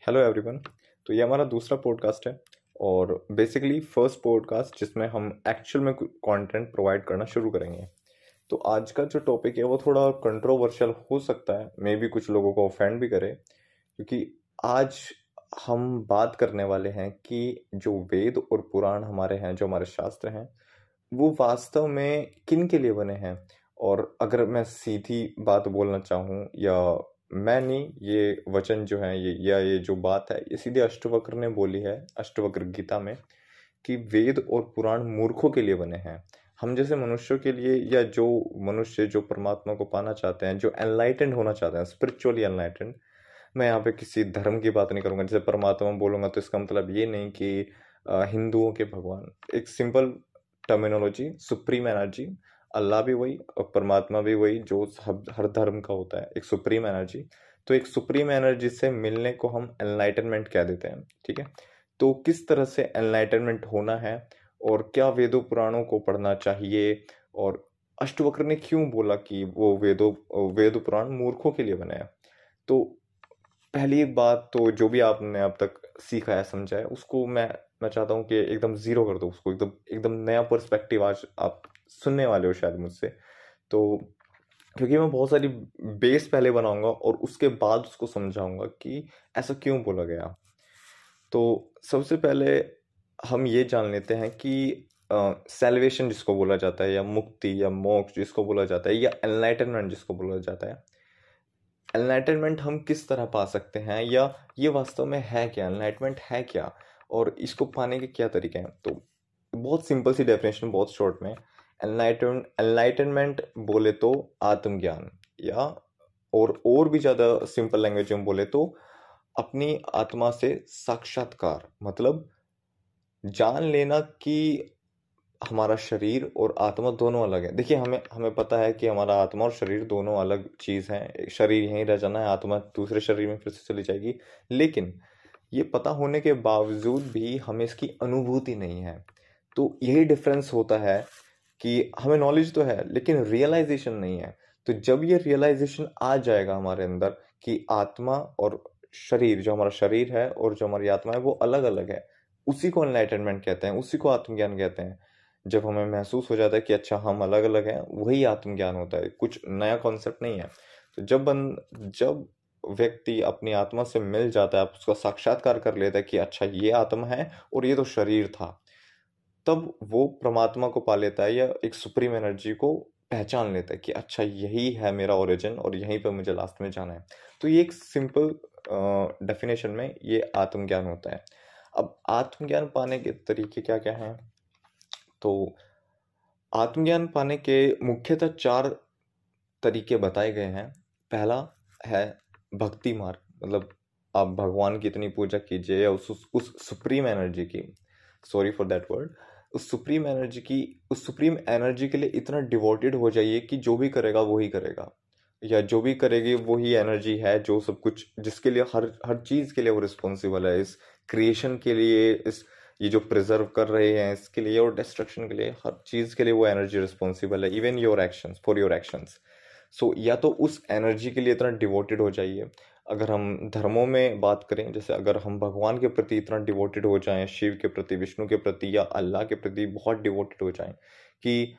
Hello everyone तो ये हमारा दूसरा पॉडकास्ट है और बेसिकली फ़र्स्ट पॉडकास्ट जिसमें हम एक्चुअल में कंटेंट प्रोवाइड करना शुरू करेंगे। तो आज का जो टॉपिक है वो थोड़ा कंट्रोवर्शियल हो सकता है। मे भी कुछ लोगों को ऑफेंड भी करे, क्योंकि आज हम बात करने वाले हैं कि जो वेद और पुराण हमारे हैं, जो हमारे शास्त्र हैं, वो वास्तव में किन के लिए बने हैं? और अगर मैं सीधी बात बोलना चाहूँ या मैं नहीं ये वचन जो है, ये, या ये जो बात है, ये सीधे अष्टवक्र ने बोली है, अष्टवक्र गीता में, कि वेद और पुराण मूर्खों के लिए बने हैं। हम जैसे मनुष्यों के लिए, या जो मनुष्य, जो परमात्मा को पाना चाहते हैं, जो एनलाइटेंड होना चाहते हैं स्पिरिचुअली एनलाइटेंड मैं यहाँ पे किसी धर्म की बात नहीं करूँगा, जैसे परमात्मा बोलूँगा तो इसका मतलब ये नहीं कि हिंदुओं के भगवान। एक simple terminology supreme energy Allah भी वही और परमात्मा भी वही जो हर धर्म का होता है, एक सुप्रीम एनर्जी। तो एक सुप्रीम एनर्जी से मिलने को हम एनलाइटनमेंट कह देते हैं, ठीक है? तो किस तरह से एनलाइटनमेंट होना है और क्या वेदों पुराणों को पढ़ना चाहिए और अष्टवक्र ने क्यों बोला कि वो वेदों, वेद पुराण मूर्खों के लिए बने हैं? तो पहली बात तो जो भी आपने अब तक सीखा है, समझा है, उसको मैं मैं चाहता हूँ कि एकदम ज़ीरो कर दो उसको, एकदम एकदम नया पर्सपेक्टिव आज आप सुनने वाले हो शायद मुझसे। तो क्योंकि मैं बहुत सारी बेस पहले बनाऊँगा और उसके बाद उसको समझाऊँगा कि ऐसा क्यों बोला गया। तो सबसे पहले हम ये जान लेते हैं कि सेल्वेशन जिसको बोला जाता है या मुक्ति या मोक्ष जिसको बोला जाता है या एनलाइटनमेंट जिसको बोला जाता है एनलाइटनमेंट हम किस तरह पा सकते हैं या ये वास्तव में है क्या? एनलाइटमेंट है क्या? और इसको पाने के क्या तरीके हैं? तो बहुत सिंपल सी डेफिनेशन बहुत शॉर्ट में एनलाइटन एनलाइटनमेंट बोले तो आत्मज्ञान, या और और भी ज़्यादा सिंपल लैंग्वेज में बोले तो अपनी आत्मा से साक्षात्कार मतलब जान लेना कि हमारा शरीर और आत्मा दोनों अलग है। देखिए, हमें हमें पता है कि हमारा आत्मा और शरीर दोनों अलग चीज़ हैं, शरीर यहीं रह जाना है, आत्मा दूसरे शरीर में फिर से चली जाएगी, लेकिन ये पता होने के बावजूद भी हमें इसकी अनुभूति नहीं है। तो यही डिफरेंस होता है कि हमें नॉलेज तो है, लेकिन रियलाइजेशन नहीं है। तो जब ये रियलाइजेशन आ जाएगा हमारे अंदर कि आत्मा और शरीर, जो हमारा शरीर है और जो हमारी आत्मा है, वो अलग अलग है, उसी को एनलाइटनमेंट कहते हैं, उसी को आत्मज्ञान कहते हैं। जब हमें महसूस हो जाता है कि अच्छा हम अलग अलग हैं, वही आत्मज्ञान होता है, कुछ नया कॉन्सेप्ट नहीं है। तो जब बन, जब व्यक्ति अपनी आत्मा से मिल जाता है उसका साक्षात्कार कर लेता है कि अच्छा ये आत्मा है और ये तो शरीर था। तब वो परमात्मा को पा लेता है या एक सुप्रीम एनर्जी को पहचान लेता है कि अच्छा यही है मेरा ओरिजिन और यहीं पर मुझे लास्ट में जाना है। तो ये एक सिंपल डेफिनेशन में ये आत्मज्ञान होता है। अब आत्मज्ञान पाने के तरीके क्या क्या हैं? तो आत्मज्ञान पाने के मुख्यतः चार तरीके बताए गए हैं। पहला है भक्ति मार्ग मतलब आप भगवान की इतनी पूजा कीजिए या उस उस सुप्रीम एनर्जी की, सॉरी फॉर दैट वर्ड, उस सुप्रीम एनर्जी की, उस सुप्रीम एनर्जी के लिए इतना डिवोटेड हो जाइए कि जो भी करेगा वो ही करेगा। या जो भी करेगी वही एनर्जी है जो सब कुछ, जिसके लिए हर हर चीज़ के लिए वो रिस्पॉन्सिबल है। इस क्रिएशन के लिए, इस ये जो प्रिजर्व कर रहे हैं, इसके लिए और डिस्ट्रक्शन के लिए हर चीज़ के लिए वो एनर्जी रिस्पॉन्सिबल है। Even your actions for your actions so या तो उस एनर्जी के लिए इतना डिवोटेड हो जाइए। अगर हम धर्मों में बात करें, जैसे अगर हम भगवान के प्रति इतना डिवोटेड हो जाएँ, शिव के प्रति, विष्णु के प्रति या अल्लाह के प्रति बहुत डिवोटेड हो जाएँ कि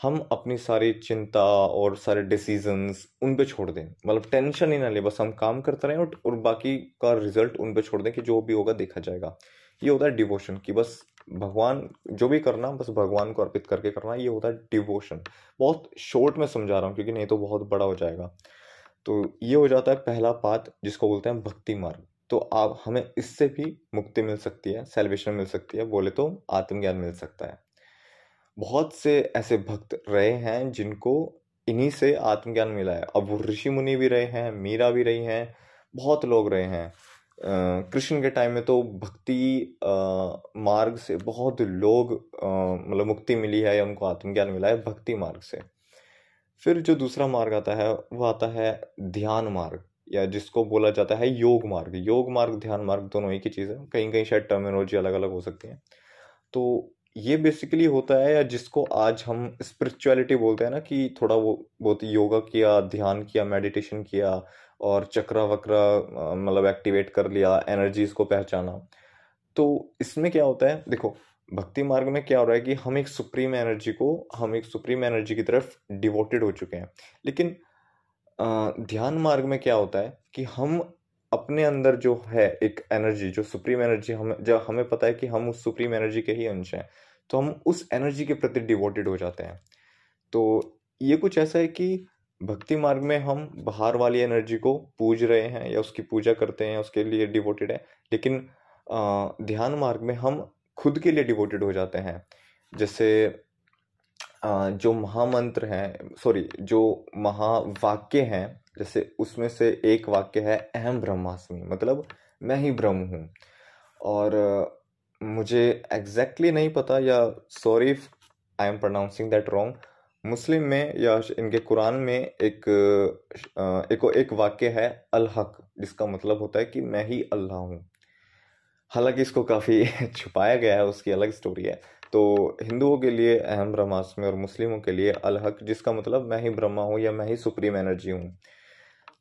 हम अपनी सारी चिंता और सारे डिसीजंस उन पे छोड़ दें। मतलब टेंशन ही ना ले, बस हम काम करते रहें और बाकी का रिज़ल्ट उन पे छोड़ दें कि जो भी होगा देखा जाएगा। ये होता है डिवोशन कि बस भगवान, जो भी करना, बस भगवान को अर्पित करके करना, ये होता है डिवोशन बहुत शॉर्ट में समझा रहा हूँ, क्योंकि नहीं तो बहुत बड़ा हो जाएगा। तो ये हो जाता है पहला पात जिसको बोलते हैं भक्ति मार्ग। तो आप, हमें इससे भी मुक्ति मिल सकती है सेलिब्रेशन मिल सकती है, बोले तो आत्मज्ञान मिल सकता है। बहुत से ऐसे भक्त रहे हैं, जिनको इन्हीं से आत्मज्ञान मिला है। अब वो ऋषि मुनि भी रहे हैं, मीरा भी रही हैं, बहुत लोग रहे हैं। कृष्ण के टाइम में तो भक्ति मार्ग से बहुत लोग मतलब मुक्ति मिली है या उनको आत्मज्ञान मिला है भक्ति मार्ग से। फिर जो दूसरा मार्ग आता है, वो आता है ध्यान मार्ग, या जिसको बोला जाता है योग मार्ग। योग मार्ग, ध्यान मार्ग दोनों एक ही चीज़ है। कहीं कहीं शायद टर्मिनोलॉजी अलग अलग हो सकती है। तो ये बेसिकली होता है, या जिसको आज हम स्पिरिचुअलिटी बोलते हैं ना कि थोड़ा वो, बहुत योगा किया, ध्यान किया मेडिटेशन किया और चक्रा वक्रा मतलब एक्टिवेट कर लिया एनर्जीज को पहचाना। तो इसमें क्या होता है? देखो, भक्ति मार्ग में क्या हो रहा है कि हम एक सुप्रीम एनर्जी को, हम एक सुप्रीम एनर्जी की तरफ़ डिवोटेड हो चुके हैं। लेकिन ध्यान मार्ग में क्या होता है कि हम अपने अंदर जो है एक एनर्जी जो सुप्रीम एनर्जी हम, जब हमें पता है कि हम उस सुप्रीम एनर्जी के ही अंश हैं तो हम उस एनर्जी के प्रति डिवोटेड हो जाते हैं। तो ये कुछ ऐसा है कि भक्ति मार्ग में हम बाहर वाली एनर्जी को पूज रहे हैं या उसकी पूजा करते हैं, उसके लिए डिवोटेड है। लेकिन ध्यान मार्ग में हम खुद के लिए डिवोटेड हो जाते हैं। जैसे जो महामंत्र हैं सॉरी जो महावाक्य हैं, जैसे उसमें से एक वाक्य है, अहम ब्रह्मास्मि मतलब मैं ही ब्रह्म हूँ। और, मुझे एग्जैक्टली exactly नहीं पता या sorry I am pronouncing that wrong Muslim में या इनके कुरान में एक एक एक वाक्य है अल हक जिसका मतलब होता है कि मैं ही अल्लाह हूँ। हालाँकि इसको काफ़ी छुपाया गया है, उसकी अलग स्टोरी है। तो हिंदुओं के लिए अहम ब्रह्मास्मि और मुस्लिमों के लिए अल हक जिसका मतलब मैं ही ब्रह्मा हूँ या मैं ही सुप्रीम एनर्जी हूँ।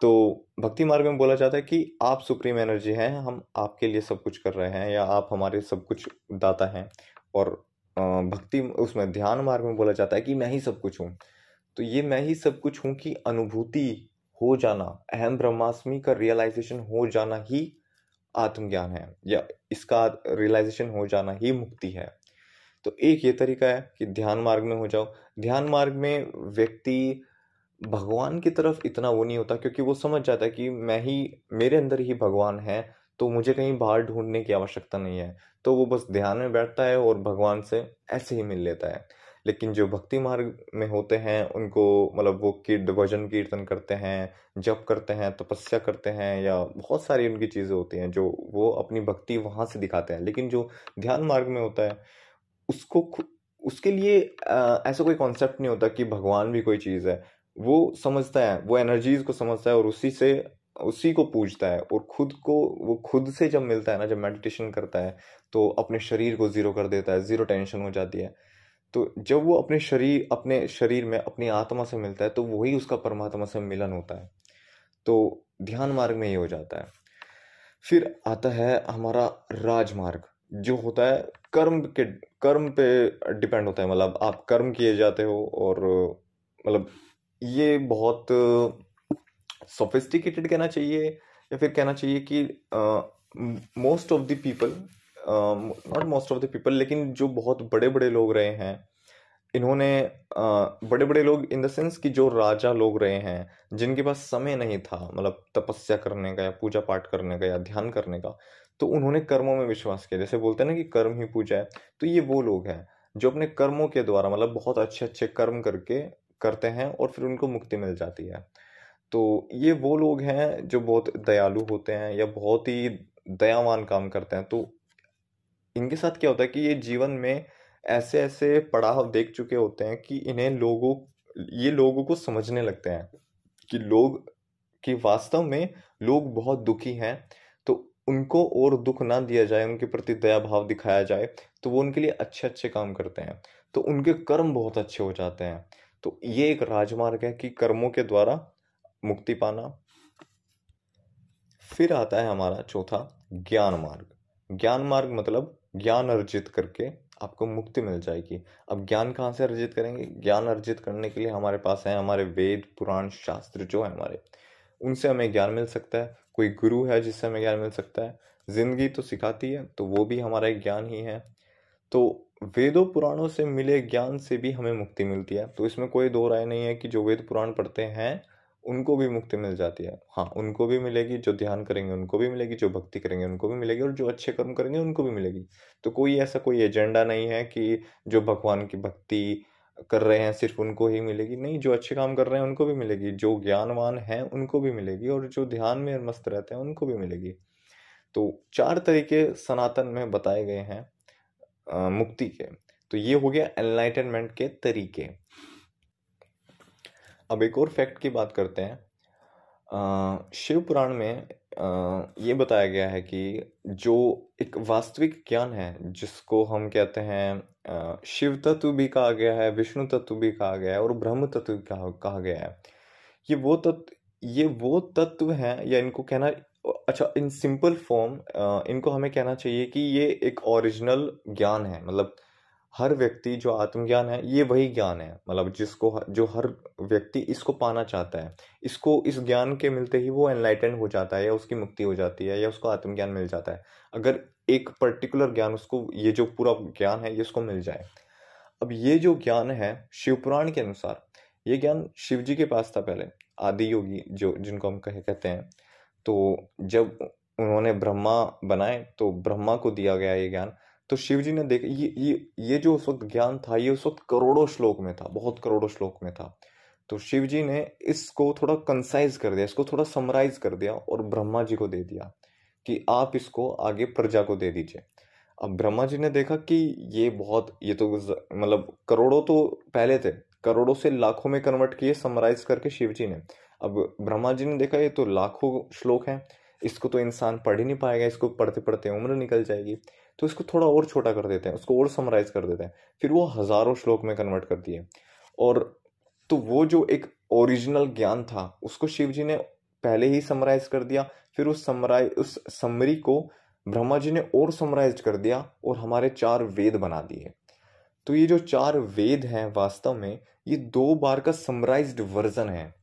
तो भक्ति मार्ग में बोला जाता है कि आप सुप्रीम एनर्जी हैं, हम आपके लिए सब कुछ कर रहे हैं या आप हमारे सब कुछ दाता हैं और भक्ति उसमें ध्यान मार्ग में बोला जाता है कि मैं ही सब कुछ हूँ। तो ये मैं ही सब कुछ हूँ की अनुभूति हो जाना, अहम ब्रह्मास्मि का रियलाइजेशन हो जाना ही आत्मज्ञान है, या इसका रियलाइजेशन हो जाना ही मुक्ति है। तो एक ये तरीका है कि ध्यान मार्ग में हो जाओ। ध्यान मार्ग में व्यक्ति भगवान की तरफ़ इतना वो नहीं होता क्योंकि वो समझ जाता है कि मैं ही, मेरे अंदर ही भगवान है तो मुझे कहीं बाहर ढूँढने की आवश्यकता नहीं है। तो वो बस ध्यान में बैठता है और भगवान से ऐसे ही मिल लेता है। लेकिन जो भक्ति मार्ग में होते हैं, उनको मतलब वो कीर्त भजन कीर्तन करते हैं, जप करते हैं, तपस्या करते हैं या बहुत सारी उनकी चीज़ें होती हैं जो वो अपनी भक्ति वहाँ से दिखाते हैं। लेकिन जो ध्यान मार्ग में होता है, उसको उसके लिए ऐसा कोई कॉन्सेप्ट नहीं होता कि भगवान भी कोई चीज़ है। वो समझता है, वो एनर्जीज को समझता है और उसी से उसी को पूजता है और खुद को, वो खुद से जब मिलता है ना, जब मेडिटेशन करता है तो अपने शरीर को ज़ीरो कर देता है ज़ीरो टेंशन हो जाती है। तो जब वो अपने शरीर अपने शरीर में अपनी आत्मा से मिलता है तो वही उसका परमात्मा से मिलन होता है। तो ध्यान मार्ग में ये हो जाता है। फिर आता है हमारा राजमार्ग, जो होता है कर्म के, कर्म पे डिपेंड होता है। मतलब आप कर्म किए जाते हो और मतलब ये बहुत सोफिस्टिकेटेड कहना चाहिए या फिर कहना चाहिए कि most of the people not most of the people लेकिन जो बहुत बड़े बड़े लोग रहे हैं इन्होंने uh, बड़े बड़े लोग इन द सेंस कि जो राजा लोग रहे हैं जिनके पास समय नहीं था मतलब तपस्या करने का या पूजा पाठ करने का या ध्यान करने का तो उन्होंने कर्मों में विश्वास किया। जैसे बोलते हैं ना कि कर्म ही पूजा है तो ये वो लोग हैं जो अपने कर्मों के द्वारा मतलब बहुत अच्छे अच्छे कर्म करके करते हैं और फिर उनको मुक्ति मिल जाती है। तो ये वो लोग हैं जो बहुत दयालु होते हैं या बहुत ही दयावान काम करते हैं। तो इनके साथ क्या होता है कि ये जीवन में ऐसे ऐसे पड़ाव देख चुके होते हैं कि इन्हें लोगों, ये लोगों को समझने लगते हैं कि लोग, कि वास्तव में लोग बहुत दुखी हैं। तो उनको और दुख ना दिया जाए, उनके प्रति दया भाव दिखाया जाए तो वो उनके लिए अच्छे अच्छे काम करते हैं। तो उनके कर्म बहुत अच्छे हो जाते हैं। तो ये एक राजमार्ग है कि कर्मों के द्वारा मुक्ति पाना। फिर आता है हमारा चौथा, ज्ञान मार्ग। ज्ञान मार्ग मतलब ज्ञान अर्जित करके आपको मुक्ति मिल जाएगी। अब ज्ञान कहाँ से अर्जित करेंगे? ज्ञान अर्जित करने के लिए हमारे पास है हमारे वेद, पुराण, शास्त्र जो है हमारे। उनसे हमें ज्ञान मिल सकता है, कोई गुरु है जिससे हमें ज्ञान मिल सकता है। ज़िंदगी तो सिखाती है तो वो भी हमारा एक ज्ञान ही है। तो वेदों, पुराणों से मिले ज्ञान से भी हमें मुक्ति मिलती है। तो इसमें कोई दो राय नहीं है कि जो वेद, पुराण पढ़ते हैं उनको भी मुक्ति मिल जाती है। हाँ उनको भी मिलेगी, जो ध्यान करेंगे, उनको भी मिलेगी, जो भक्ति करेंगे, उनको भी मिलेगी और जो अच्छे कर्म करेंगे, उनको भी मिलेगी। तो कोई ऐसा कोई एजेंडा नहीं है कि जो भगवान की भक्ति कर रहे हैं, सिर्फ़ उनको ही मिलेगी। नहीं, जो अच्छे काम कर रहे हैं, उनको भी मिलेगी। जो ज्ञानवान हैं, उनको भी मिलेगी और जो ध्यान में मस्त रहते हैं, उनको भी मिलेगी। तो चार तरीके सनातन में बताए गए हैं मुक्ति के। तो ये हो गया एनलाइटनमेंट के तरीके। अब एक और फैक्ट की बात करते हैं। शिव पुराण में आ, ये बताया गया है कि जो एक वास्तविक ज्ञान है जिसको हम कहते हैं शिव तत्व भी कहा गया है विष्णु तत्व भी कहा गया है और ब्रह्म तत्व कहा, गया है। ये वो तत्व ये वो तत्व हैं या इनको कहना अच्छा इन सिंपल फॉर्म इनको हमें कहना चाहिए कि ये एक ओरिजिनल ज्ञान है मतलब हर व्यक्ति जो आत्मज्ञान है, ये वही ज्ञान है। मतलब जिसको जो हर व्यक्ति इसको पाना चाहता है। इसको इस ज्ञान के मिलते ही वो एनलाइटेंड हो जाता है या उसकी मुक्ति हो जाती है या उसको आत्मज्ञान मिल जाता है। अगर एक पर्टिकुलर ज्ञान उसको, ये जो पूरा ज्ञान है, ये उसको मिल जाए। अब ये जो ज्ञान है शिवपुराण के अनुसार, ये ज्ञान शिव जी के पास था पहले, आदि योगी जो, जिनको हम कहे, कहते हैं। तो जब उन्होंने ब्रह्मा बनाए तो ब्रह्मा को दिया गया ये ज्ञान। तो शिव जी ने देखा, ये ये ये जो उस वक्त ज्ञान था, ये उस वक्त करोड़ों श्लोक में था, बहुत करोड़ों श्लोक में था। तो शिव जी ने इसको थोड़ा कंसाइज कर दिया, इसको थोड़ा समराइज कर दिया और ब्रह्मा जी को दे दिया कि आप इसको आगे प्रजा को दे दीजिए। अब ब्रह्मा जी ने देखा कि ये बहुत, ये तो मतलब करोड़ों तो पहले थे, करोड़ों से लाखों में कन्वर्ट किए समराइज करके शिव जी ने। अब ब्रह्मा जी ने देखा ये तो लाखों श्लोक हैं, इसको तो इंसान पढ़ ही नहीं पाएगा, इसको पढ़ते पढ़ते उम्र निकल जाएगी। तो इसको थोड़ा और छोटा कर देते हैं, उसको और समराइज कर देते हैं। फिर वो हज़ारों श्लोक में कन्वर्ट कर दिए और तो वो जो एक ओरिजिनल ज्ञान था, उसको शिव जी ने पहले ही समराइज कर दिया, फिर उस समराइज उस समरी को ब्रह्मा जी ने और समराइज कर दिया और हमारे चार वेद बना दिए। तो ये जो चार वेद हैं वास्तव में, ये दो बार का समराइज्ड वर्जन है।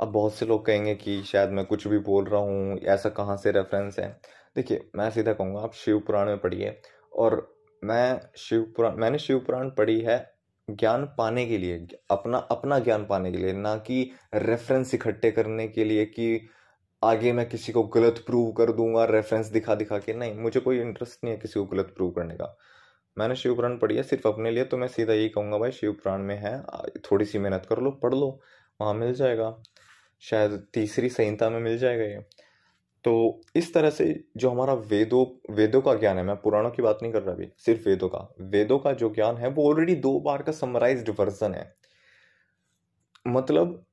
अब बहुत से लोग कहेंगे कि शायद मैं कुछ भी बोल रहा हूँ, ऐसा कहाँ से रेफरेंस है? देखिए, मैं सीधा कहूँगा, आप शिव पुराण में पढ़िए और मैं शिव पुराण मैंने शिव पुराण पढ़ी है ज्ञान पाने के लिए, अपना अपना ज्ञान पाने के लिए, ना कि रेफरेंस इकट्ठे करने के लिए कि आगे मैं किसी को गलत प्रूव कर दूँगा रेफरेंस दिखा दिखा के। नहीं, मुझे कोई इंटरेस्ट नहीं है किसी को गलत प्रूव करने का। मैंने शिव पुराण पढ़ी है सिर्फ़ अपने लिए तो मैं सीधा यही कहूँगा, भाई, शिव पुराण में है थोड़ी सी मेहनत कर लो, पढ़ लो, वहाँ मिल जाएगा। शायद तीसरी संहिता में मिल जाएगा ये। तो इस तरह से जो हमारा वेदों वेदों का ज्ञान है मैं पुराणों की बात नहीं कर रहा अभी सिर्फ़ वेदों का। वेदों का जो ज्ञान है वो ऑलरेडी दो बार का समराइज्ड वर्जन है। मतलब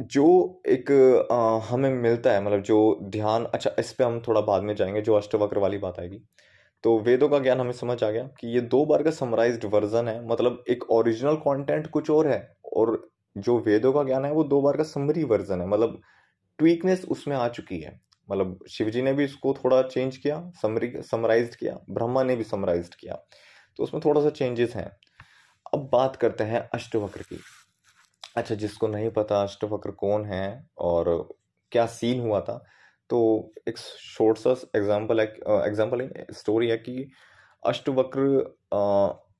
जो एक आ, हमें मिलता है मतलब जो ध्यान अच्छा इस पर हम थोड़ा बाद में जाएँगे जो अष्टवक्र वाली बात आएगी। तो वेदों का ज्ञान हमें समझ आ गया कि ये दो बार का समराइज्ड वर्जन है मतलब एक ओरिजिनल कंटेंट कुछ और है और जो वेदों का ज्ञान है वो दो बार का समरी वर्जन है। मतलब ट्वीकनेस उसमें आ चुकी है। मतलब शिवजी ने भी इसको थोड़ा चेंज किया समरी समराइज किया, ब्रह्मा ने भी समराइज किया। तो उसमें थोड़ा सा चेंजेस हैं। अब बात करते हैं अष्टवक्र की। अच्छा जिसको नहीं पता अष्टवक्र कौन है और क्या सीन हुआ था तो एक शॉर्ट सा एग्ज़ाम्पल है एग्ज़ाम्पल स्टोरी है कि अष्टवक्र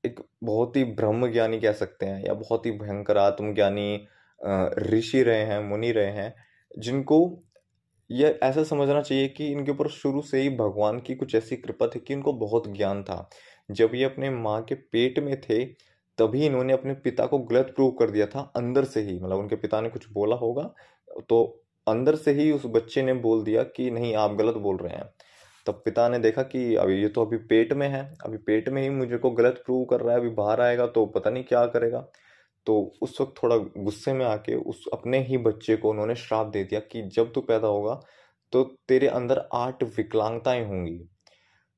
एक बहुत ही ब्रह्म ज्ञानी कह सकते हैं या बहुत ही भयंकर आत्मज्ञानी ऋषि रहे हैं, मुनि रहे हैं, जिनको ये ऐसा समझना चाहिए कि इनके ऊपर शुरू से ही भगवान की कुछ ऐसी कृपा थी कि इनको बहुत ज्ञान था। जब ये अपने माँ के पेट में थे, तभी इन्होंने अपने पिता को गलत प्रूव कर दिया था, अंदर से ही। मतलब उनके पिता ने कुछ बोला होगा तो अंदर से ही उस बच्चे ने बोल दिया कि नहीं, आप गलत बोल रहे हैं। तब पिता ने देखा कि अभी ये तो अभी पेट में है, अभी पेट में ही मुझे को गलत प्रूव कर रहा है, अभी बाहर आएगा तो पता नहीं क्या करेगा। तो उस वक्त थोड़ा गुस्से में आके उस अपने ही बच्चे को उन्होंने श्राप दे दिया कि जब तू पैदा होगा तो तेरे अंदर आठ विकलांगताएँ होंगी।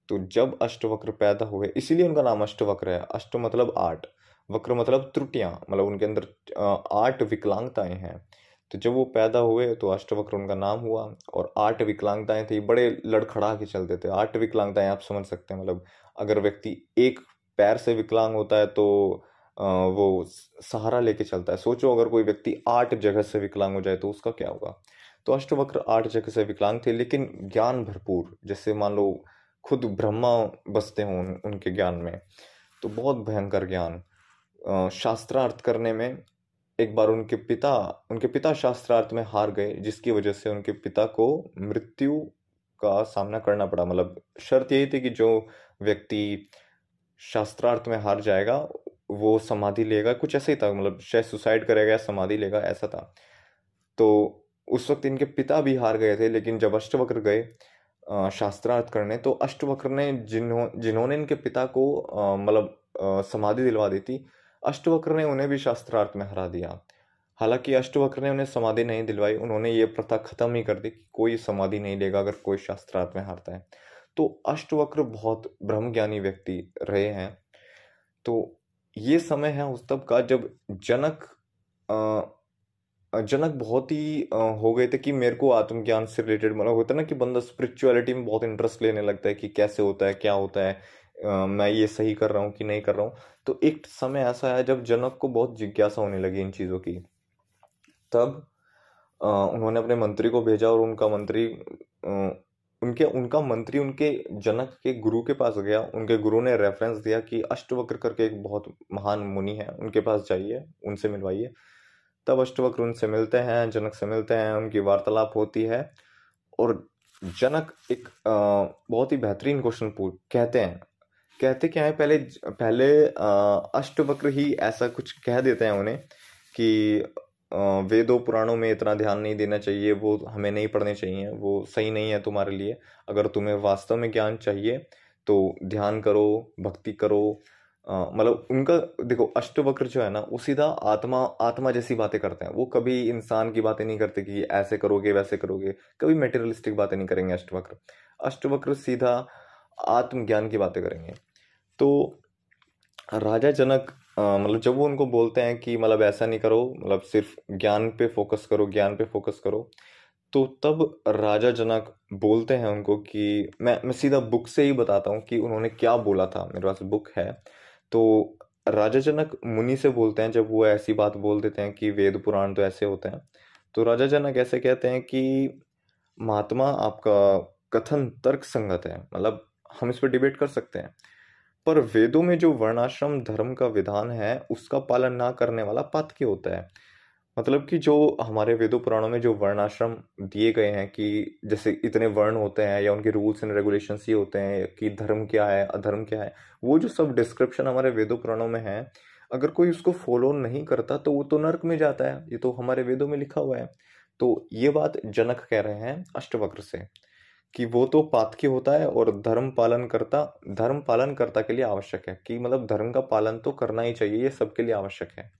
तो जब अष्टवक्र पैदा हुए, इसीलिए उनका नाम अष्टवक्र है। अष्ट मतलब आठ, वक्र मतलब त्रुटियाँ मतलब उनके अंदर आठ विकलांगताएँ हैं। तो जब वो पैदा हुए तो अष्टवक्र उनका नाम हुआ और आठ विकलांगताएँ थी, बड़े लड़खड़ा के चलते थे। आठ विकलांगताएँ आप समझ सकते हैं मतलब अगर व्यक्ति एक पैर से विकलांग होता है तो वो सहारा लेके चलता है। सोचो अगर कोई व्यक्ति आठ जगह से विकलांग हो जाए तो उसका क्या होगा? तो अष्टवक्र आठ जगह से विकलांग थे लेकिन ज्ञान भरपूर जैसे मान लो खुद ब्रह्मा बसते हों उन, उनके ज्ञान में तो बहुत भयंकर ज्ञान। शास्त्रार्थ करने में एक बार उनके पिता उनके पिता शास्त्रार्थ में हार गए जिसकी वजह से उनके पिता को मृत्यु का सामना करना पड़ा। मतलब शर्त यही थी कि जो व्यक्ति शास्त्रार्थ में हार जाएगा वो समाधि लेगा, कुछ ऐसा ही था मतलब शायद सुसाइड करेगा या समाधि लेगा, ऐसा था। तो उस वक्त इनके पिता भी हार गए थे, लेकिन जब अष्टवक्र गए शास्त्रार्थ करने तो अष्टवक्र ने जिन्हों, जिन्होंने इनके पिता को मतलब समाधि दिलवा दी थी, अष्टवक्र ने उन्हें भी शास्त्रार्थ में हरा दिया। हालाँकि अष्टवक्र ने उन्हें समाधि नहीं दिलवाई, उन्होंने ये प्रथा खत्म ही कर दी कि कोई समाधि नहीं लेगा अगर कोई शास्त्रार्थ में हारता है। तो अष्टवक्र बहुत ब्रह्मज्ञानी व्यक्ति रहे हैं। तो ये समय है उस तब का जब जनक जनक बहुत ही हो गए थे कि मेरे को आत्मज्ञान से रिलेटेड मतलब होता है ना कि बंदा स्पिरिचुअलिटी में बहुत इंटरेस्ट लेने लगता है कि कैसे होता है, क्या होता है मैं ये सही कर रहा हूँ कि नहीं कर रहा हूँ। तो एक समय ऐसा है जब जनक को बहुत जिज्ञासा होने लगी इन चीज़ों की। तब उन्होंने अपने मंत्री को भेजा और उनका मंत्री उनके उनका मंत्री उनके जनक के गुरु के पास गया। उनके गुरु ने रेफरेंस दिया कि अष्टवक्र करके एक बहुत महान मुनि है उनके पास जाइए उनसे मिलवाइए। तब अष्टवक्र उनसे मिलते हैं जनक से मिलते हैं उनकी वार्तालाप होती है। और जनक एक आ, बहुत ही बेहतरीन क्वेश्चन पूछ कहते हैं। कहते क्या है? पहले पहले अष्टवक्र ही ऐसा कुछ कह देते हैं उन्हें कि वेदों, पुराणों में इतना ध्यान नहीं देना चाहिए, वो हमें नहीं पढ़ने चाहिए, वो सही नहीं है तुम्हारे लिए। अगर तुम्हें वास्तव में ज्ञान चाहिए तो ध्यान करो, भक्ति करो मतलब उनका, देखो, अष्टवक्र जो है ना, वो सीधा आत्मा आत्मा जैसी बातें करते हैं। वो कभी इंसान की बातें नहीं करते कि ऐसे करोगे, वैसे करोगे। कभी मेटेरियलिस्टिक बातें नहीं करेंगे अष्टवक्र। अष्टवक्र सीधा आत्मज्ञान की बातें करेंगे। तो राजा जनक मतलब जब वो उनको बोलते हैं कि मतलब ऐसा नहीं करो मतलब सिर्फ़ ज्ञान पे फोकस करो, ज्ञान पे फोकस करो तो तब राजा जनक बोलते हैं उनको कि, मैं मैं सीधा बुक से ही बताता हूँ कि उन्होंने क्या बोला था, मेरे पास बुक है। तो राजा जनक मुनि से बोलते हैं, जब वो ऐसी बात बोल देते हैं कि वेद पुराण तो ऐसे होते हैं तो राजा जनक ऐसे कहते हैं कि, महात्मा, आपका कथन तर्क संगत है मतलब हम इस पर डिबेट कर सकते हैं। पर वेदों में जो वर्णाश्रम धर्म का विधान है, उसका पालन ना करने वाला पातकी होता है। मतलब कि जो हमारे वेदों पुराणों में जो वर्णाश्रम दिए गए हैं कि जैसे इतने वर्ण होते हैं या उनके रूल्स एंड रेगुलेशंस ये होते हैं कि धर्म क्या है, अधर्म क्या है, वो जो सब डिस्क्रिप्शन हमारे वेदों पुराणों में है, अगर कोई उसको फॉलो नहीं करता तो वो तो नर्क में जाता है। ये तो हमारे वेदों में लिखा हुआ है। तो ये बात जनक कह रहे हैं अष्टवक्र से। कि वो तो पातकी होता है और धर्म पालन करता, धर्म पालन करता के लिए आवश्यक है, कि मतलब धर्म का पालन तो करना ही चाहिए, ये सबके लिए आवश्यक है।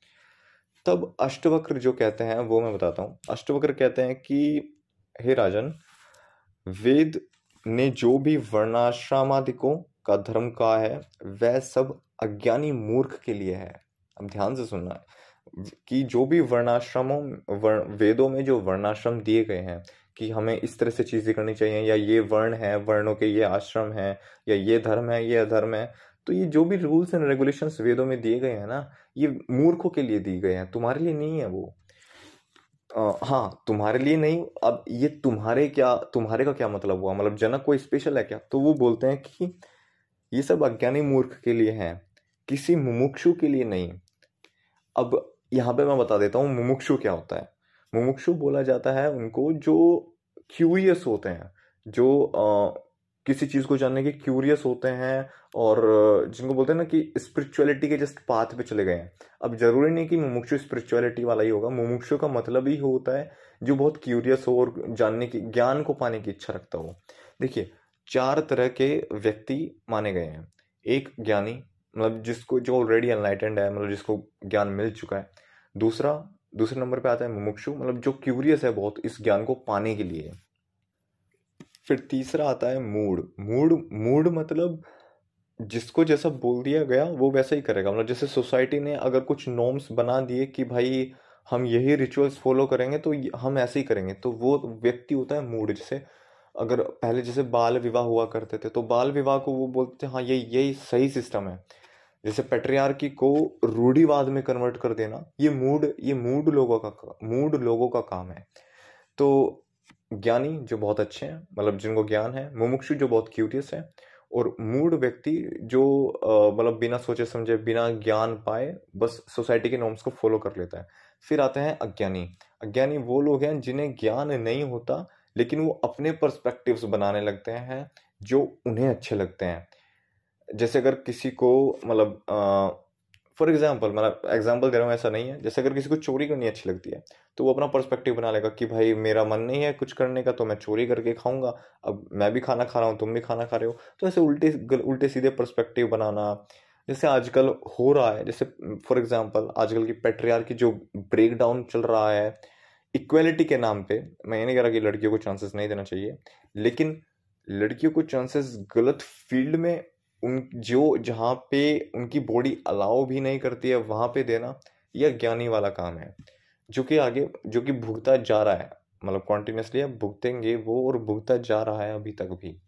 तब अष्टवक्र जो कहते हैं, वो मैं बताता हूँ। अष्टवक्र कहते हैं कि, हे राजन, वेद ने जो भी वर्णाश्रमादिकों का धर्म कहा है, वह सब अज्ञानी मूर्ख के लिए है। अब ध्यान से सुनना है कि जो भी वर्णाश्रमों वर्ण वेदों में जो वर्णाश्रम दिए गए हैं कि हमें इस तरह से चीज़ें करनी चाहिए या ये वर्ण है वर्णों के ये आश्रम है या ये धर्म है ये अधर्म है तो ये जो भी रूल्स एंड रेगुलेशंस वेदों में दिए गए हैं ना ये मूर्खों के लिए दिए गए हैं तुम्हारे लिए नहीं है वो। आ, हाँ तुम्हारे लिए नहीं अब ये तुम्हारे क्या तुम्हारे का क्या मतलब हुआ? मतलब जनक कोई स्पेशल है क्या? तो वो बोलते हैं कि ये सब अज्ञानी मूर्ख के लिए हैं किसी मुमुक्षु के लिए नहीं। अब यहाँ पे मैं बता देता हूँ मुमुक्षु क्या होता है। मुमुक्षु बोला जाता है उनको जो क्यूरियस होते हैं जो आ, किसी चीज़ को जानने के क्यूरियस होते हैं और जिनको बोलते हैं ना कि स्पिरिचुअलिटी के जस्ट पाथ पे चले गए हैं। अब ज़रूरी नहीं कि मुमुक्षु स्पिरिचुअलिटी वाला ही होगा। मुमुक्षु का मतलब ही होता है जो बहुत क्यूरियस हो और जानने की ज्ञान को पाने की इच्छा रखता हो। देखिए चार तरह के व्यक्ति माने गए हैं। एक ज्ञानी मतलब जिसको जो ऑलरेडी अनलाइटेंड है मतलब जिसको ज्ञान मिल चुका है। दूसरा दूसरे नंबर पे आता है मुमुक्षु। मतलब जो क्यूरियस है बहुत, इस ज्ञान को पाने के लिए। फिर तीसरा आता है मूड। मूड मूड मतलब जिसको जैसा बोल दिया गया, वो वैसा ही करेगा। मतलब जैसे सोसाइटी ने अगर कुछ नॉर्म्स बना दिए कि भाई हम यही रिचुअल्स फॉलो करेंगे तो हम ऐसे ही करेंगे। तो वो व्यक्ति होता है मूड जैसे। अगर पहले जैसे बाल विवाह हुआ करते थे तो बाल विवाह को वो बोलते थे हाँ ये यही सही सिस्टम है। जैसे पेट्रियार्की को रूढ़ीवाद में कन्वर्ट कर देना, ये मूड ये मूड लोगों का मूड लोगों का काम है। तो ज्ञानी जो बहुत अच्छे हैं मतलब जिनको ज्ञान है, मुमुक्षु जो बहुत क्यूरियस है, और मूड व्यक्ति जो मतलब बिना सोचे समझे, बिना ज्ञान पाए, बस सोसाइटी के नॉर्म्स को फॉलो कर लेता है। फिर आते हैं अज्ञानी। अज्ञानी वो लोग हैं जिन्हें ज्ञान नहीं होता, लेकिन वो अपने पर्सपेक्टिव्स बनाने लगते हैं, जो उन्हें अच्छे लगते हैं। जैसे अगर किसी को मतलब फॉर एग्ज़ाम्पल मतलब एग्ज़ाम्पल दे रहा हूँ, ऐसा नहीं है। जैसे अगर किसी को चोरी करनी अच्छी लगती है तो वो अपना पर्सपेक्टिव बना लेगा कि भाई, मेरा मन नहीं है कुछ करने का तो मैं चोरी करके खाऊँगा। अब मैं भी खाना खा रहा हूँ, तुम भी खाना खा रहे हो। तो ऐसे उल्टे उल्टे सीधे पर्सपेक्टिव बनाना, जैसे आजकल हो रहा है, जैसे फॉर एग्ज़ाम्पल आजकल की पेट्रियार की जो ब्रेक डाउन चल रहा है इक्वेलिटी के नाम पे, मैं ये नहीं कह रहा कि लड़कियों को चांसेस नहीं देना चाहिए, लेकिन लड़कियों को चांसेस गलत फ़ील्ड में उन, जो, जहाँ पे उनकी बॉडी अलाउ भी नहीं करती है, वहाँ पे देना यह ज्ञानी वाला काम है। जो कि आगे, जो कि भुगता जा रहा है मतलब कॉन्टिन्यूसली अब भुगतेंगे वो और भुगता जा रहा है अभी तक भी।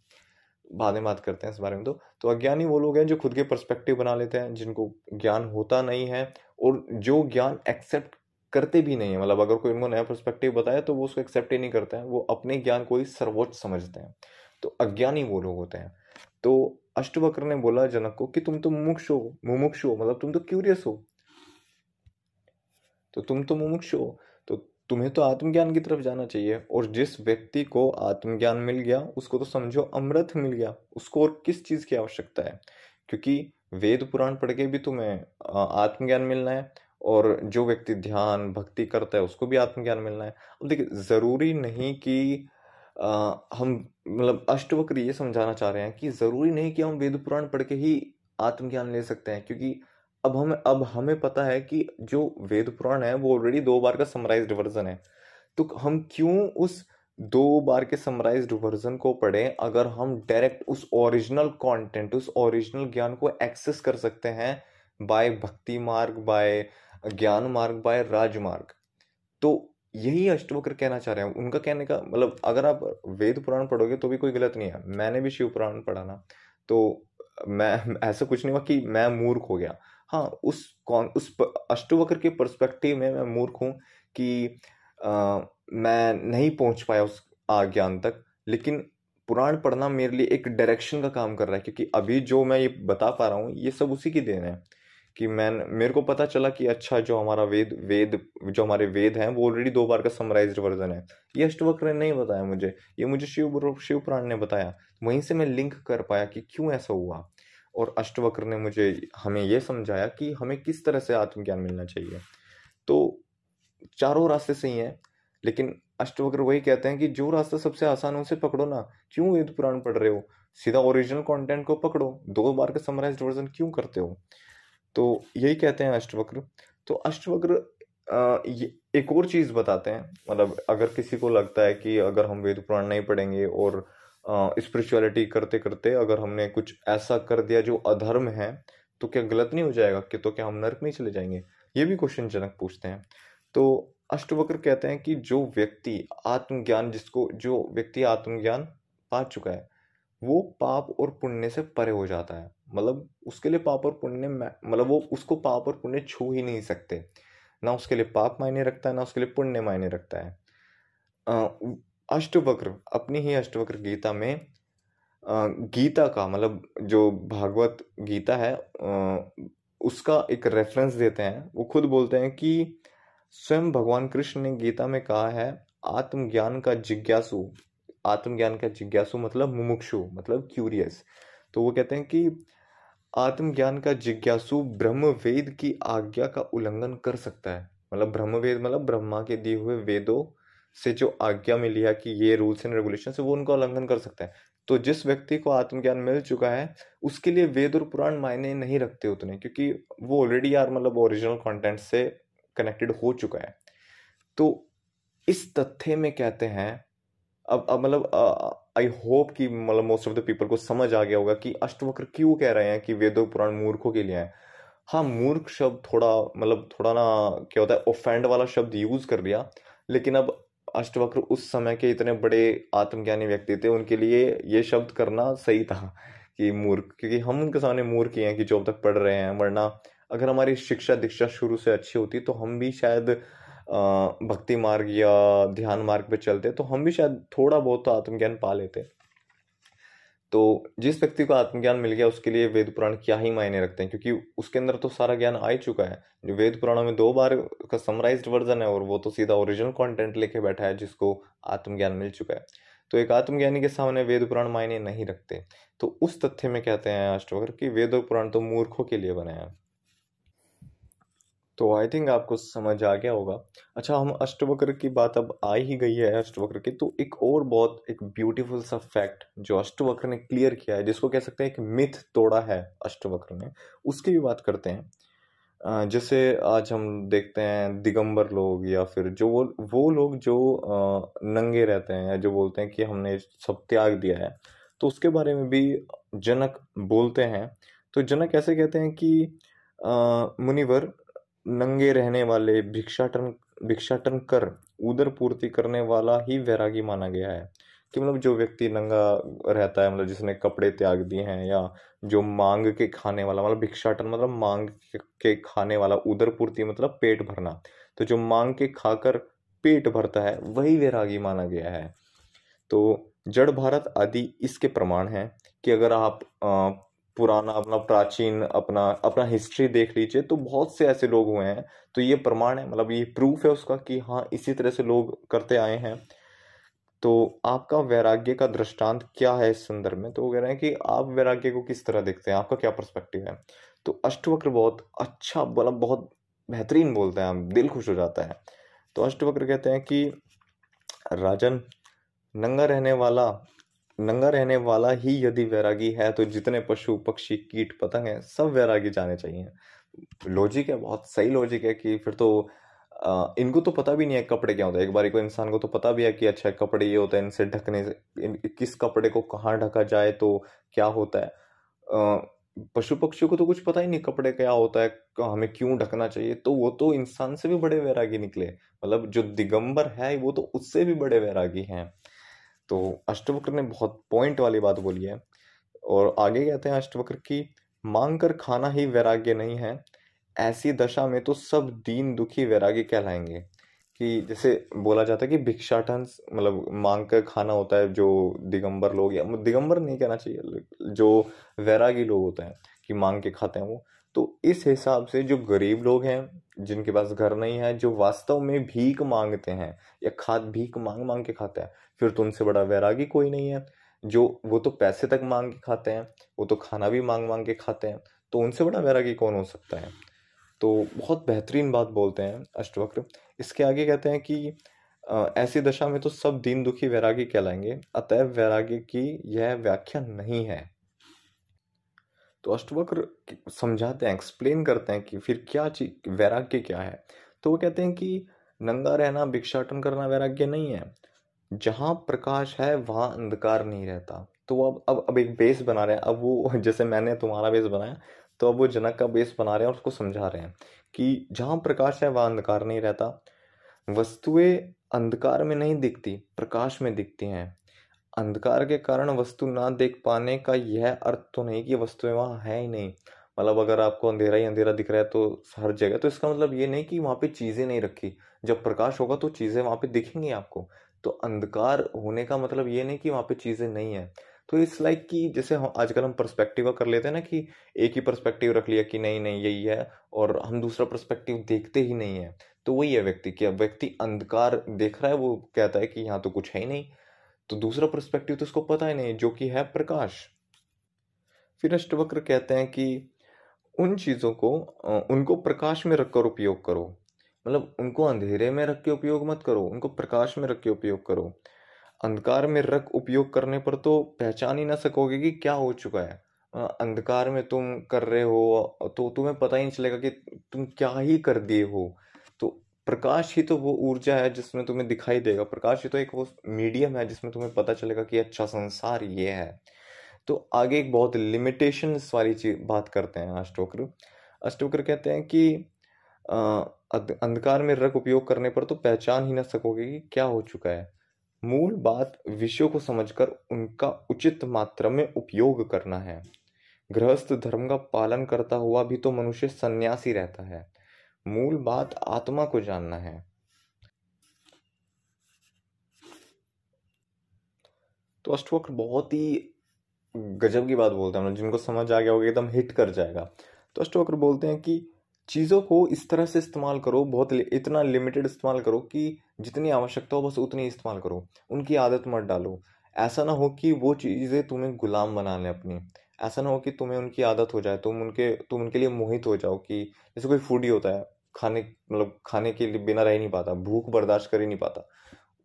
बाद में बात करते हैं इस बारे में तो। तो अज्ञानी वो लोग हैं जो खुद के पर्सपेक्टिव बना लेते हैं, जिनको ज्ञान होता नहीं है और जो ज्ञान एक्सेप्ट करते भी नहीं है। मतलब अगर कोई उनको नया पर्सपेक्टिव बताया तो वो उसको एक्सेप्ट ही नहीं करते हैं, वो अपने ज्ञान को ही सर्वोच्च समझते हैं। तो अज्ञानी वो लोग होते हैं। तो अष्टवक्र ने बोला जनक को कि तुम तो मुमुक्ष हो मुमुक्ष हो मतलब तुम तो क्यूरियस हो। तो तुम तो मुमुक्ष हो तो तुम्हें तो आत्मज्ञान की तरफ़ जाना चाहिए। और जिस व्यक्ति को आत्मज्ञान मिल गया, उसको तो समझो अमृत मिल गया। उसको और किस चीज़ की आवश्यकता है? क्योंकि वेद पुराण पढ़ के भी तुम्हें आत्मज्ञान मिलना है, और जो व्यक्ति ध्यान, भक्ति करता है, उसको भी आत्मज्ञान मिलना है। अब देखिए, ज़रूरी नहीं कि आ, हम मतलब अष्टवक्र ये समझाना चाह रहे हैं कि ज़रूरी नहीं कि हम वेद पुराण पढ़ के ही आत्मज्ञान ले सकते हैं क्योंकि अब हमें अब हमें पता है कि जो वेद पुराण है वो ऑलरेडी दो बार का समराइज्ड वर्जन है। तो हम क्यों उस दो बार के समराइज्ड वर्जन को पढ़ें अगर हम डायरेक्ट उस ओरिजिनल कंटेंट उस ओरिजिनल ज्ञान को एक्सेस कर सकते हैं बाय भक्ति मार्ग बाय ज्ञान मार्ग बाय राजमार्ग। तो यही अष्टवक्र कहना चाह रहे हैं। उनका कहने का मतलब अगर आप वेद पुराण पढ़ोगे तो भी कोई गलत नहीं है। मैंने भी शिव पुराण पढ़ा ना तो मैं ऐसा कुछ नहीं हुआ कि मैं मूर्ख हो गया। हाँ उस कौन उस अष्टवक्र के पर्सपेक्टिव में मैं मूर्ख हूँ कि आ, मैं नहीं पहुँच पाया उस ज्ञान तक लेकिन पुराण पढ़ना मेरे लिए एक डायरेक्शन का काम कर रहा है क्योंकि अभी जो मैं ये बता पा रहा हूँ ये सब उसी की देन है। कि मैं मेरे को पता चला कि अच्छा जो हमारा वेद वेद, जो हमारे वेद हैं, वो ऑलरेडी दो बार का समराइज्ड वर्जन है। ये अष्टवक्र ने नहीं बताया मुझे। ये मुझे शिव शिव पुराण ने बताया। वहीं से मैं लिंक कर पाया कि क्यों ऐसा हुआ। और अष्टवक्र ने मुझे हमें यह समझाया कि हमें किस तरह से आत्मज्ञान मिलना चाहिए। तो चारों रास्ते सही हैं, लेकिन अष्टवक्र वही कहते हैं कि जो रास्ता सबसे आसान है, उसे पकड़ो ना। क्यों वेद पुराण पढ़ रहे हो? सीधा ओरिजिनल कंटेंट को पकड़ो। दो बार का समराइज वर्जन क्यों करते हो? तो यही कहते हैं अष्टवक्र। तो अष्टवक्र एक और चीज़ बताते हैं मतलब अगर किसी को लगता है कि अगर हम वेद पुराण नहीं पढ़ेंगे और स्पिरिचुअलिटी करते करते अगर हमने कुछ ऐसा कर दिया जो अधर्म है तो क्या गलत नहीं हो जाएगा? कि तो क्या हम नर्क नहीं चले जाएँगे? ये भी क्वेश्चन जनक पूछते हैं। तो अष्टवक्र कहते हैं कि जो व्यक्ति आत्मज्ञान जिसको, जो व्यक्ति आत्मज्ञान पा चुका है वो पाप और पुण्य से परे हो जाता है। मतलब उसके लिए पाप और पुण्य मतलब वो उसको पाप और पुण्य छू ही नहीं सकते। ना उसके लिए पाप मायने रखता है, ना उसके लिए पुण्य मायने रखता है। अष्टवक्र, अपनी ही अष्टवक्र गीता में गीता का मतलब जो भागवत गीता है उसका एक रेफरेंस देते हैं। वो खुद बोलते हैं कि स्वयं भगवान कृष्ण ने गीता में कहा है, आत्मज्ञान का जिज्ञासु। आत्मज्ञान का जिज्ञासु मतलब मुमुक्षु मतलब क्यूरियस तो वो कहते हैं कि आत्मज्ञान का जिज्ञासु ब्रह्म वेद की आज्ञा का उल्लंघन कर सकता है। मतलब ब्रह्म वेद मतलब ब्रह्मा के दिए हुए वेदों से जो आज्ञा मिली है कि ये रूल्स एंड रेगुलेशन है वो उनका उल्लंघन कर सकते हैं। तो जिस व्यक्ति को आत्मज्ञान मिल चुका है, उसके लिए वेद और पुराण मायने नहीं रखते उतने, क्योंकि वो ऑलरेडी यार मतलब ओरिजिनल कंटेंट से कनेक्टेड हो चुका है। तो इस तथ्य में कहते हैं अब अब मतलब आई होप कि मतलब मोस्ट ऑफ़ द पीपल को समझ आ गया होगा कि अष्टवक्र क्यों कह रहे हैं कि वेदो पुराण मूर्खों के लिए है। हाँ मूर्ख शब्द थोड़ा मतलब थोड़ा ना क्या होता है ओफेंड वाला शब्द यूज़ कर दिया, लेकिन अब अष्टवक्र उस समय के इतने बड़े आत्मज्ञानी व्यक्ति थे, उनके लिए ये शब्द करना सही था कि मूर्ख, क्योंकि हम उनके सामने मूर्ख ही हैं कि जो अब तक पढ़ रहे हैं, वरना अगर हमारी शिक्षा दीक्षा शुरू से अच्छी होती तो हम भी शायद भक्ति मार्ग या ध्यान मार्ग पे चलते तो हम भी शायद थोड़ा बहुत तो आत्मज्ञान पा लेते तो जिस व्यक्ति को आत्मज्ञान मिल गया, उसके लिए वेद पुराण क्या ही मायने रखते हैं, क्योंकि उसके अंदर तो सारा ज्ञान आ ही चुका है। जो वेद पुराणों में दो बार का समराइज्ड वर्जन है, और वो तो सीधा ओरिजिनल कंटेंट लेके बैठा है, जिसको आत्मज्ञान मिल चुका है। तो एक आत्मज्ञानी के सामने वेद पुराण मायने नहीं रखते। तो उस तथ्य में कहते हैं अष्टवक्र कि वेद और पुराण तो मूर्खों के लिए बने हैं। तो आई थिंक आपको समझ आ गया होगा। अच्छा हम अष्टवक्र की बात अब आ ही गई है अष्टवक्र की तो एक और बहुत, एक ब्यूटीफुल सा फैक्ट जो अष्टवक्र ने क्लियर किया है, जिसको कह सकते हैं एक मिथ तोड़ा है अष्टवक्र ने, उसकी भी बात करते हैं। जैसे आज हम देखते हैं दिगंबर लोग या फिर जो वो वो लोग जो नंगे रहते हैं या जो बोलते हैं कि हमने सब त्याग दिया है तो उसके बारे में भी जनक बोलते हैं। तो जनक ऐसे कहते हैं कि मुनिवर नंगे रहने वाले भिक्षाटन भिक्षाटन कर, उदर पूर्ति करने वाला ही वैरागी माना गया है। कि मतलब जो व्यक्ति नंगा रहता है मतलब जिसने कपड़े त्याग दिए हैं या जो मांग के खाने वाला मतलब भिक्षाटन मतलब मांग के खाने वाला, उदर पूर्ति मतलब पेट भरना। तो जो मांग के खाकर पेट भरता है, वही वैरागी माना गया है। तो जड़ भारत आदि इसके प्रमाण हैं कि अगर आप पुराना, अपना प्राचीन, अपना अपना हिस्ट्री देख लीजिए तो बहुत से ऐसे लोग हुए हैं। तो ये प्रमाण है मतलब ये प्रूफ है उसका कि हाँ इसी तरह से लोग करते आए हैं। तो आपका वैराग्य का दृष्टांत क्या है इस संदर्भ में? तो वो कह रहे हैं कि आप वैराग्य को किस तरह देखते हैं? आपका क्या परस्पेक्टिव है? तो अष्टवक्र बहुत अच्छा मतलब बहुत बेहतरीन बोलते हैं, दिल खुश हो जाता है। तो अष्टवक्र कहते हैं कि, राजन, नंगा रहने वाला नंगा रहने वाला ही यदि वैरागी है तो जितने पशु पक्षी कीट पतंग हैं सब वैरागी जाने चाहिए। लॉजिक है बहुत सही लॉजिक है कि फिर तो आ, इनको तो पता भी नहीं है कपड़े क्या होते हैं। एक बार को इंसान को तो पता भी है कि अच्छा कपड़े ये होता है इनसे ढकने से किस कपड़े को कहाँ ढका जाए तो क्या होता है? पशु पक्षियों को तो कुछ पता ही नहीं कपड़े क्या होता है हमें क्यों ढकना चाहिए? तो वो तो इंसान से भी बड़े वैरागी निकले। मतलब जो दिगंबर है वो तो उससे भी बड़े वैरागी हैं। तो अष्टवक्र ने बहुत पॉइंट वाली बात बोली है। और आगे कहते हैं अष्टवक्र की, मांग कर खाना ही वैराग्य नहीं है। ऐसी दशा में तो सब दीन दुखी वैराग्य कहलाएँगे। कि जैसे बोला जाता है कि भिक्षाटन मतलब मांग कर खाना होता है जो दिगंबर लोग या दिगंबर नहीं कहना चाहिए, जो वैरागी लोग होते हैं कि मांग के खाते हैं वो। तो इस हिसाब से जो गरीब लोग हैं जिनके पास घर नहीं है, जो वास्तव में भीख मांगते हैं, या खाद, भीख मांग मांग के खाते हैं, फिर तो उनसे बड़ा वैरागी कोई नहीं है। जो, वो तो पैसे तक मांग के खाते हैं, वो तो खाना भी मांग मांग के खाते हैं तो उनसे बड़ा वैरागी कौन हो सकता है? तो बहुत बेहतरीन बात बोलते हैं अष्टवक्र। इसके आगे कहते हैं कि ऐसी दशा में तो सब दीन दुखी वैरागी कहलाएँगे, अतएव वैरागी की यह व्याख्या नहीं है। तो अष्टवक्र समझाते हैं एक्सप्लेन करते हैं कि फिर क्या चीज़ वैराग्य क्या है। तो वो कहते हैं कि नंगा रहना, भिक्षाटन करना वैराग्य नहीं है। जहाँ प्रकाश है, वहाँ अंधकार नहीं रहता। तो अब अब अब एक बेस बना रहे हैं। अब वो जैसे मैंने तुम्हारा बेस बनाया तो अब वो जनक का बेस बना रहे हैं और उसको समझा रहे हैं कि जहाँ प्रकाश है, वहाँ अंधकार नहीं रहता। वस्तुएँ अंधकार में नहीं दिखती, प्रकाश में दिखती हैं। अंधकार के कारण वस्तु ना देख पाने का यह अर्थ तो नहीं कि वस्तुएँ वहाँ है ही नहीं। मतलब अगर आपको अंधेरा ही अंधेरा दिख रहा है तो हर जगह तो इसका मतलब ये नहीं कि वहाँ पे चीज़ें नहीं रखी। जब प्रकाश होगा तो चीज़ें वहाँ पे दिखेंगी आपको। तो अंधकार होने का मतलब ये नहीं कि वहाँ पे चीज़ें नहीं है। तो इस लाइक कि जैसे हम आजकल हम परस्पेक्टिव कर लेते हैं ना कि एक ही परस्पेक्टिव रख लिया कि नहीं नहीं, यही है और हम दूसरा परस्पेक्टिव देखते ही नहीं है। तो वही है व्यक्ति कि अब व्यक्ति अंधकार देख रहा है, वो कहता है कि यहाँ तो कुछ है ही नहीं। तो दूसरा परस्पेक्टिव तो उसको पता ही नहीं, जो कि है प्रकाश। फिर अष्टवक्र कहते हैं कि उन चीज़ों को उनको प्रकाश में रखकर उपयोग करो। मतलब उनको अंधेरे में रख के उपयोग मत करो, उनको प्रकाश में रख के उपयोग करो। अंधकार में रख उपयोग करने पर तो पहचान ही ना सकोगे कि क्या हो चुका है। अंधकार में तुम कर रहे हो तो तुम्हें पता ही नहीं चलेगा कि तुम क्या ही कर दिए हो। प्रकाश ही तो वो ऊर्जा है जिसमें तुम्हें दिखाई देगा। प्रकाश ही तो एक वो मीडियम है जिसमें तुम्हें पता चलेगा कि अच्छा संसार ये है। तो आगे एक बहुत लिमिटेशन वाली चीज़ बात करते हैं अष्टोक्र अष्टोक्र कहते हैं कि अंधकार में रख उपयोग करने पर तो पहचान ही ना सकोगे कि क्या हो चुका है। मूल बात विषयों को समझकर उनका उचित मात्रा में उपयोग करना है। गृहस्थ धर्म का पालन करता हुआ भी तो मनुष्य सन्यासी रहता है। मूल बात आत्मा को जानना है। तो अष्टवक्र बहुत ही गजब की बात बोलते हैं जिनको समझ आ गया होगा, एकदम हिट कर जाएगा। तो अष्टवक्र बोलते हैं कि चीज़ों को इस तरह से इस्तेमाल करो, बहुत इतना लिमिटेड इस्तेमाल करो कि जितनी आवश्यकता हो बस उतनी इस्तेमाल करो। उनकी आदत मत डालो। ऐसा ना हो कि वो चीज़ें तुम्हें गुलाम बना लें अपनी। ऐसा ना हो कि तुम्हें उनकी आदत हो जाए, तुम उनके तुम उनके लिए मोहित हो जाओ कि जैसे कोई फूडी होता है, खाने मतलब खाने के लिए बिना रह नहीं पाता, भूख बर्दाश्त कर ही नहीं पाता।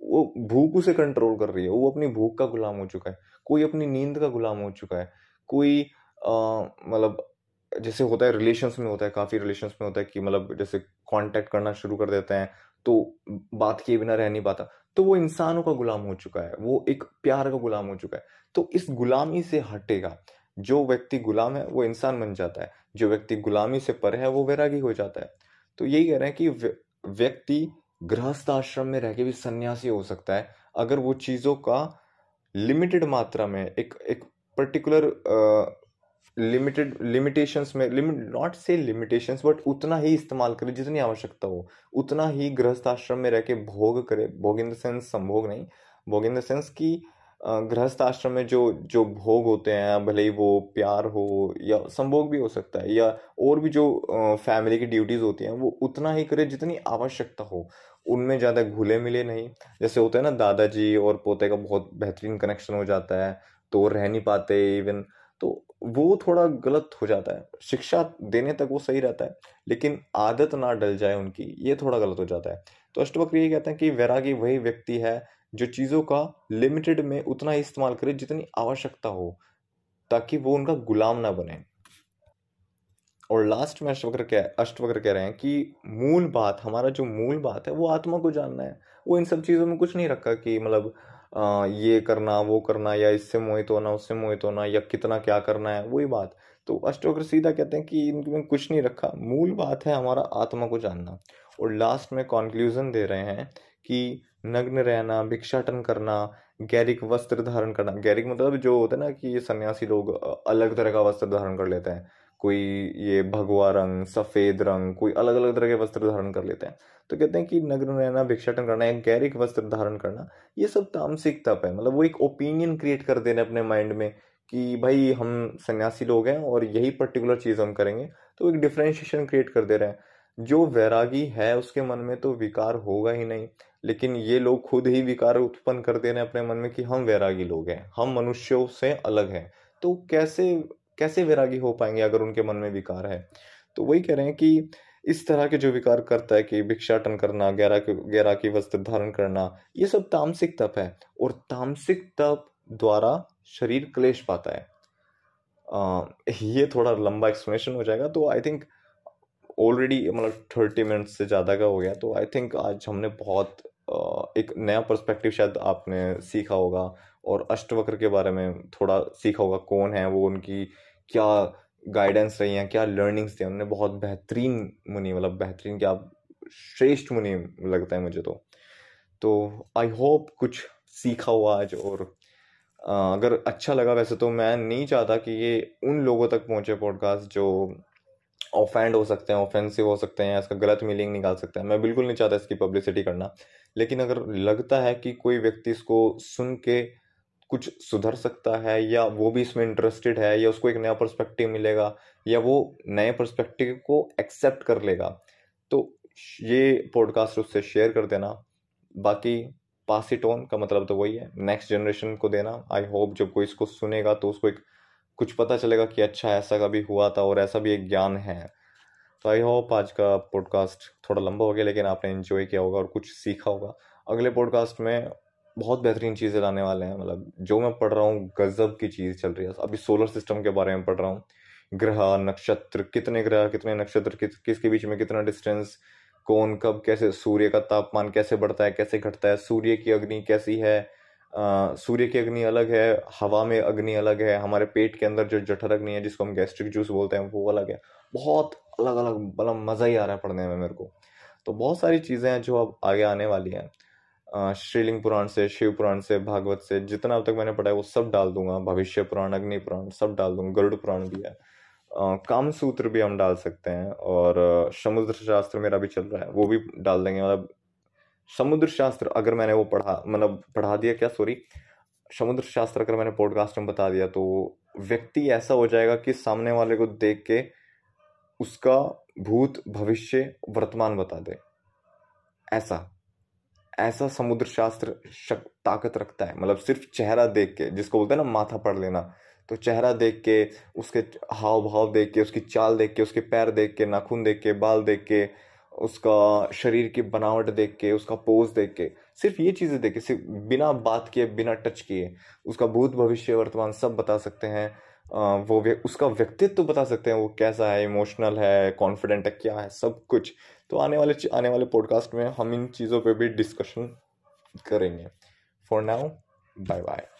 वो भूख उसे कंट्रोल कर रही है, वो अपनी भूख का गुलाम हो चुका है, कोई अपनी नींद का गुलाम हो चुका है, कोई मतलब जैसे होता है रिलेशंस में होता है, काफ़ी रिलेशंस में होता है कि मतलब जैसे कांटेक्ट करना शुरू कर देते हैं तो बात किए बिना रह नहीं पाता तो वो इंसानों का गुलाम हो चुका है, वो एक प्यार का गुलाम हो चुका है तो इस गुलामी से हटेगा। जो व्यक्ति गुलाम है, वो इंसान बन जाता है। जो व्यक्ति गुलामी से पर है, वो वैरागी हो जाता है। तो यही कह रहे हैं कि व्यक्ति गृहस्थ आश्रम में रह के भी सन्यासी हो सकता है। अगर वो चीज़ों का लिमिटेड मात्रा में, एक एक पर्टिकुलर लिमिटेड लिमिटेशंस में लिमिट नॉट से लिमिटेशंस बट उतना ही इस्तेमाल करे जितनी आवश्यकता हो। उतना ही गृहस्थ आश्रम में रह के भोग करे। भोग इन द सेंस संभोग नहीं। भोग इन द सेंस की गृहस्थ आश्रम में जो जो भोग होते हैं, भले ही वो प्यार हो या संभोग भी हो सकता है, या और भी जो फैमिली की ड्यूटीज़ होती हैं, वो उतना ही करे जितनी आवश्यकता हो। उनमें ज़्यादा घुले मिले नहीं। जैसे होता है ना, दादाजी और पोते का बहुत बेहतरीन कनेक्शन हो जाता है तो रह नहीं पाते इवन तो वो थोड़ा गलत हो जाता है। शिक्षा देने तक वो सही रहता है, लेकिन आदत ना डल जाए उनकी, ये थोड़ा गलत हो जाता है। तो अष्टवक्र ये कहते हैं कि वैरागी वही व्यक्ति है जो चीज़ों का लिमिटेड में उतना इस्तेमाल करे जितनी आवश्यकता हो, ताकि वो उनका गुलाम ना बने। और लास्ट में अष्टवक्र कह अष्टवक्र कह रहे हैं कि मूल बात, हमारा जो मूल बात है, वो आत्मा को जानना है। वो इन सब चीज़ों में कुछ नहीं रखा कि मतलब ये करना, वो करना, या इससे मोहित होना, उससे मोहित होना, या कितना क्या करना है, वही बात। तो अष्टवक्र सीधा कहते हैं कि इनमें कुछ नहीं रखा। मूल बात है हमारा आत्मा को जानना। और लास्ट में कॉन्क्लूजन दे रहे हैं कि नग्न रहना, भिक्षाटन करना, गैरिक वस्त्र धारण करना। गैरिक मतलब जो होता है ना कि ये सन्यासी लोग अलग तरह का वस्त्र धारण कर लेते हैं। कोई ये भगवा रंग, सफ़ेद रंग, कोई अलग अलग तरह के वस्त्र धारण कर लेते हैं। तो कहते हैं कि नग्न रहना, भिक्षाटन करना, या गैरिक वस्त्र धारण करना, ये सब तामसिक तप है। मतलब वो एक ओपिनियन क्रिएट कर देना अपने माइंड में कि भाई हम सन्यासी लोग हैं और यही पर्टिकुलर चीज़ हम करेंगे। तो एक डिफ्रेंशिएशन क्रिएट कर दे रहे हैं। जो वैरागी है उसके मन में तो विकार होगा ही नहीं। लेकिन ये लोग खुद ही विकार उत्पन्न कर दे रहे हैं अपने मन में कि हम वैरागी लोग हैं हम मनुष्यों से अलग हैं। तो कैसे कैसे वैरागी हो पाएँगे अगर उनके मन में विकार है? तो वही कह रहे हैं कि इस तरह के जो विकार करता है कि भिक्षाटन करना गैरा गैरा की वस्त्र धारण करना ये सब तामसिक तप है और तामसिक तप द्वारा शरीर क्लेश पाता है। आ, ये थोड़ा लंबा एक्सप्लेनेशन हो जाएगा। तो आई थिंक ऑलरेडी मतलब थर्टी मिनट्स से ज़्यादा का हो गया। तो आई थिंक आज हमने बहुत एक नया पर्सपेक्टिव शायद आपने सीखा होगा और अष्टवक्र के बारे में थोड़ा सीखा होगा, कौन है वो, उनकी क्या गाइडेंस रही हैं, क्या लर्निंग्स थी उन्होंने बहुत बेहतरीन मुनि मतलब बेहतरीन क्या श्रेष्ठ मुनि लगता है मुझे तो। तो आई होप कुछ सीखा हुआ आज और अगर अच्छा लगा वैसे तो मैं नहीं चाहता कि ये उन लोगों तक पहुँचे पॉडकास्ट जो ऑफेंड हो सकते हैं ऑफेंसिव हो सकते हैं इसका गलत मीनिंग निकाल सकते हैं। मैं बिल्कुल नहीं चाहता इसकी पब्लिसिटी करना। लेकिन अगर लगता है कि कोई व्यक्ति इसको सुन के कुछ सुधर सकता है या वो भी इसमें इंटरेस्टेड है या उसको एक नया पर्सपेक्टिव मिलेगा या वो नए पर्सपेक्टिव को एक्सेप्ट कर लेगा तो ये पॉडकास्ट उससे शेयर कर देना। बाकी पास ऑन का मतलब तो वही है। नेक्स्ट जनरेशन को देना। आई होप जब कोई इसको सुनेगा तो उसको एक कुछ पता चलेगा कि अच्छा ऐसा कभी हुआ था और ऐसा भी एक ज्ञान है। तो आई होप आज का पॉडकास्ट थोड़ा लंबा हो गया, लेकिन आपने इन्जॉय किया होगा और कुछ सीखा होगा। अगले पॉडकास्ट में बहुत बेहतरीन चीज़ें लाने वाले हैं मतलब जो मैं पढ़ रहा हूँ, गजब की चीज़ चल रही है। अभी सोलर सिस्टम के बारे में पढ़ रहा हूँ। ग्रह, नक्षत्र, कितने ग्रह, कितने नक्षत्र किस किसके बीच में कितना डिस्टेंस कौन, कब, कैसे, सूर्य का तापमान कैसे बढ़ता है, कैसे घटता है, सूर्य की अग्नि कैसी है सूर्य की अग्नि अलग है, हवा में अग्नि अलग है, हमारे पेट के अंदर जो जठर अग्नि है, जिसको हम गैस्ट्रिक जूस बोलते हैं, वो अलग है। बहुत अलग अलग मतलब मज़ा ही आ रहा है पढ़ने में मेरे को। तो बहुत सारी चीज़ें हैं जो अब आगे आने वाली हैं। श्रीलिंग पुराण से, शिव पुराण से, भागवत से, जितना अब तक मैंने पढ़ा है, वो सब डाल दूँगा। भविष्य पुराण, अग्नि पुराण, सब डाल दूँगा। गरुड़ पुराण भी है। काम सूत्र भी हम डाल सकते हैं और समुद्र शास्त्र मेरा भी चल रहा है, वो भी डाल देंगे। मतलब समुद्र शास्त्र अगर मैंने वो पढ़ा मतलब पढ़ा दिया क्या? सॉरी समुद्र शास्त्र अगर मैंने पॉडकास्ट में बता दिया तो व्यक्ति ऐसा हो जाएगा कि सामने वाले को देख के उसका भूत भविष्य वर्तमान बता दे। ऐसा। ऐसा समुद्र शास्त्र शक, ताकत रखता है। मतलब सिर्फ़ चेहरा देख के, जिसको बोलते हैं ना, माथा पढ़ लेना। तो चेहरा देख के, उसके हाव भाव देख के, उसकी चाल देख के, उसके पैर देख के, नाखून देख के, बाल देख के उसका शरीर की बनावट देख के उसका पोज देख के सिर्फ़ ये चीज़ें देख के सिर्फ़ बिना बात किए बिना टच किए उसका भूत भविष्य वर्तमान सब बता सकते हैं वो वे, उसका व्यक्तित्व तो बता सकते हैं वो कैसा है इमोशनल है कॉन्फिडेंट है क्या है सब कुछ। तो आने वाले आने वाले पॉडकास्ट में हम इन चीज़ों पे भी डिस्कशन करेंगे। For now bye bye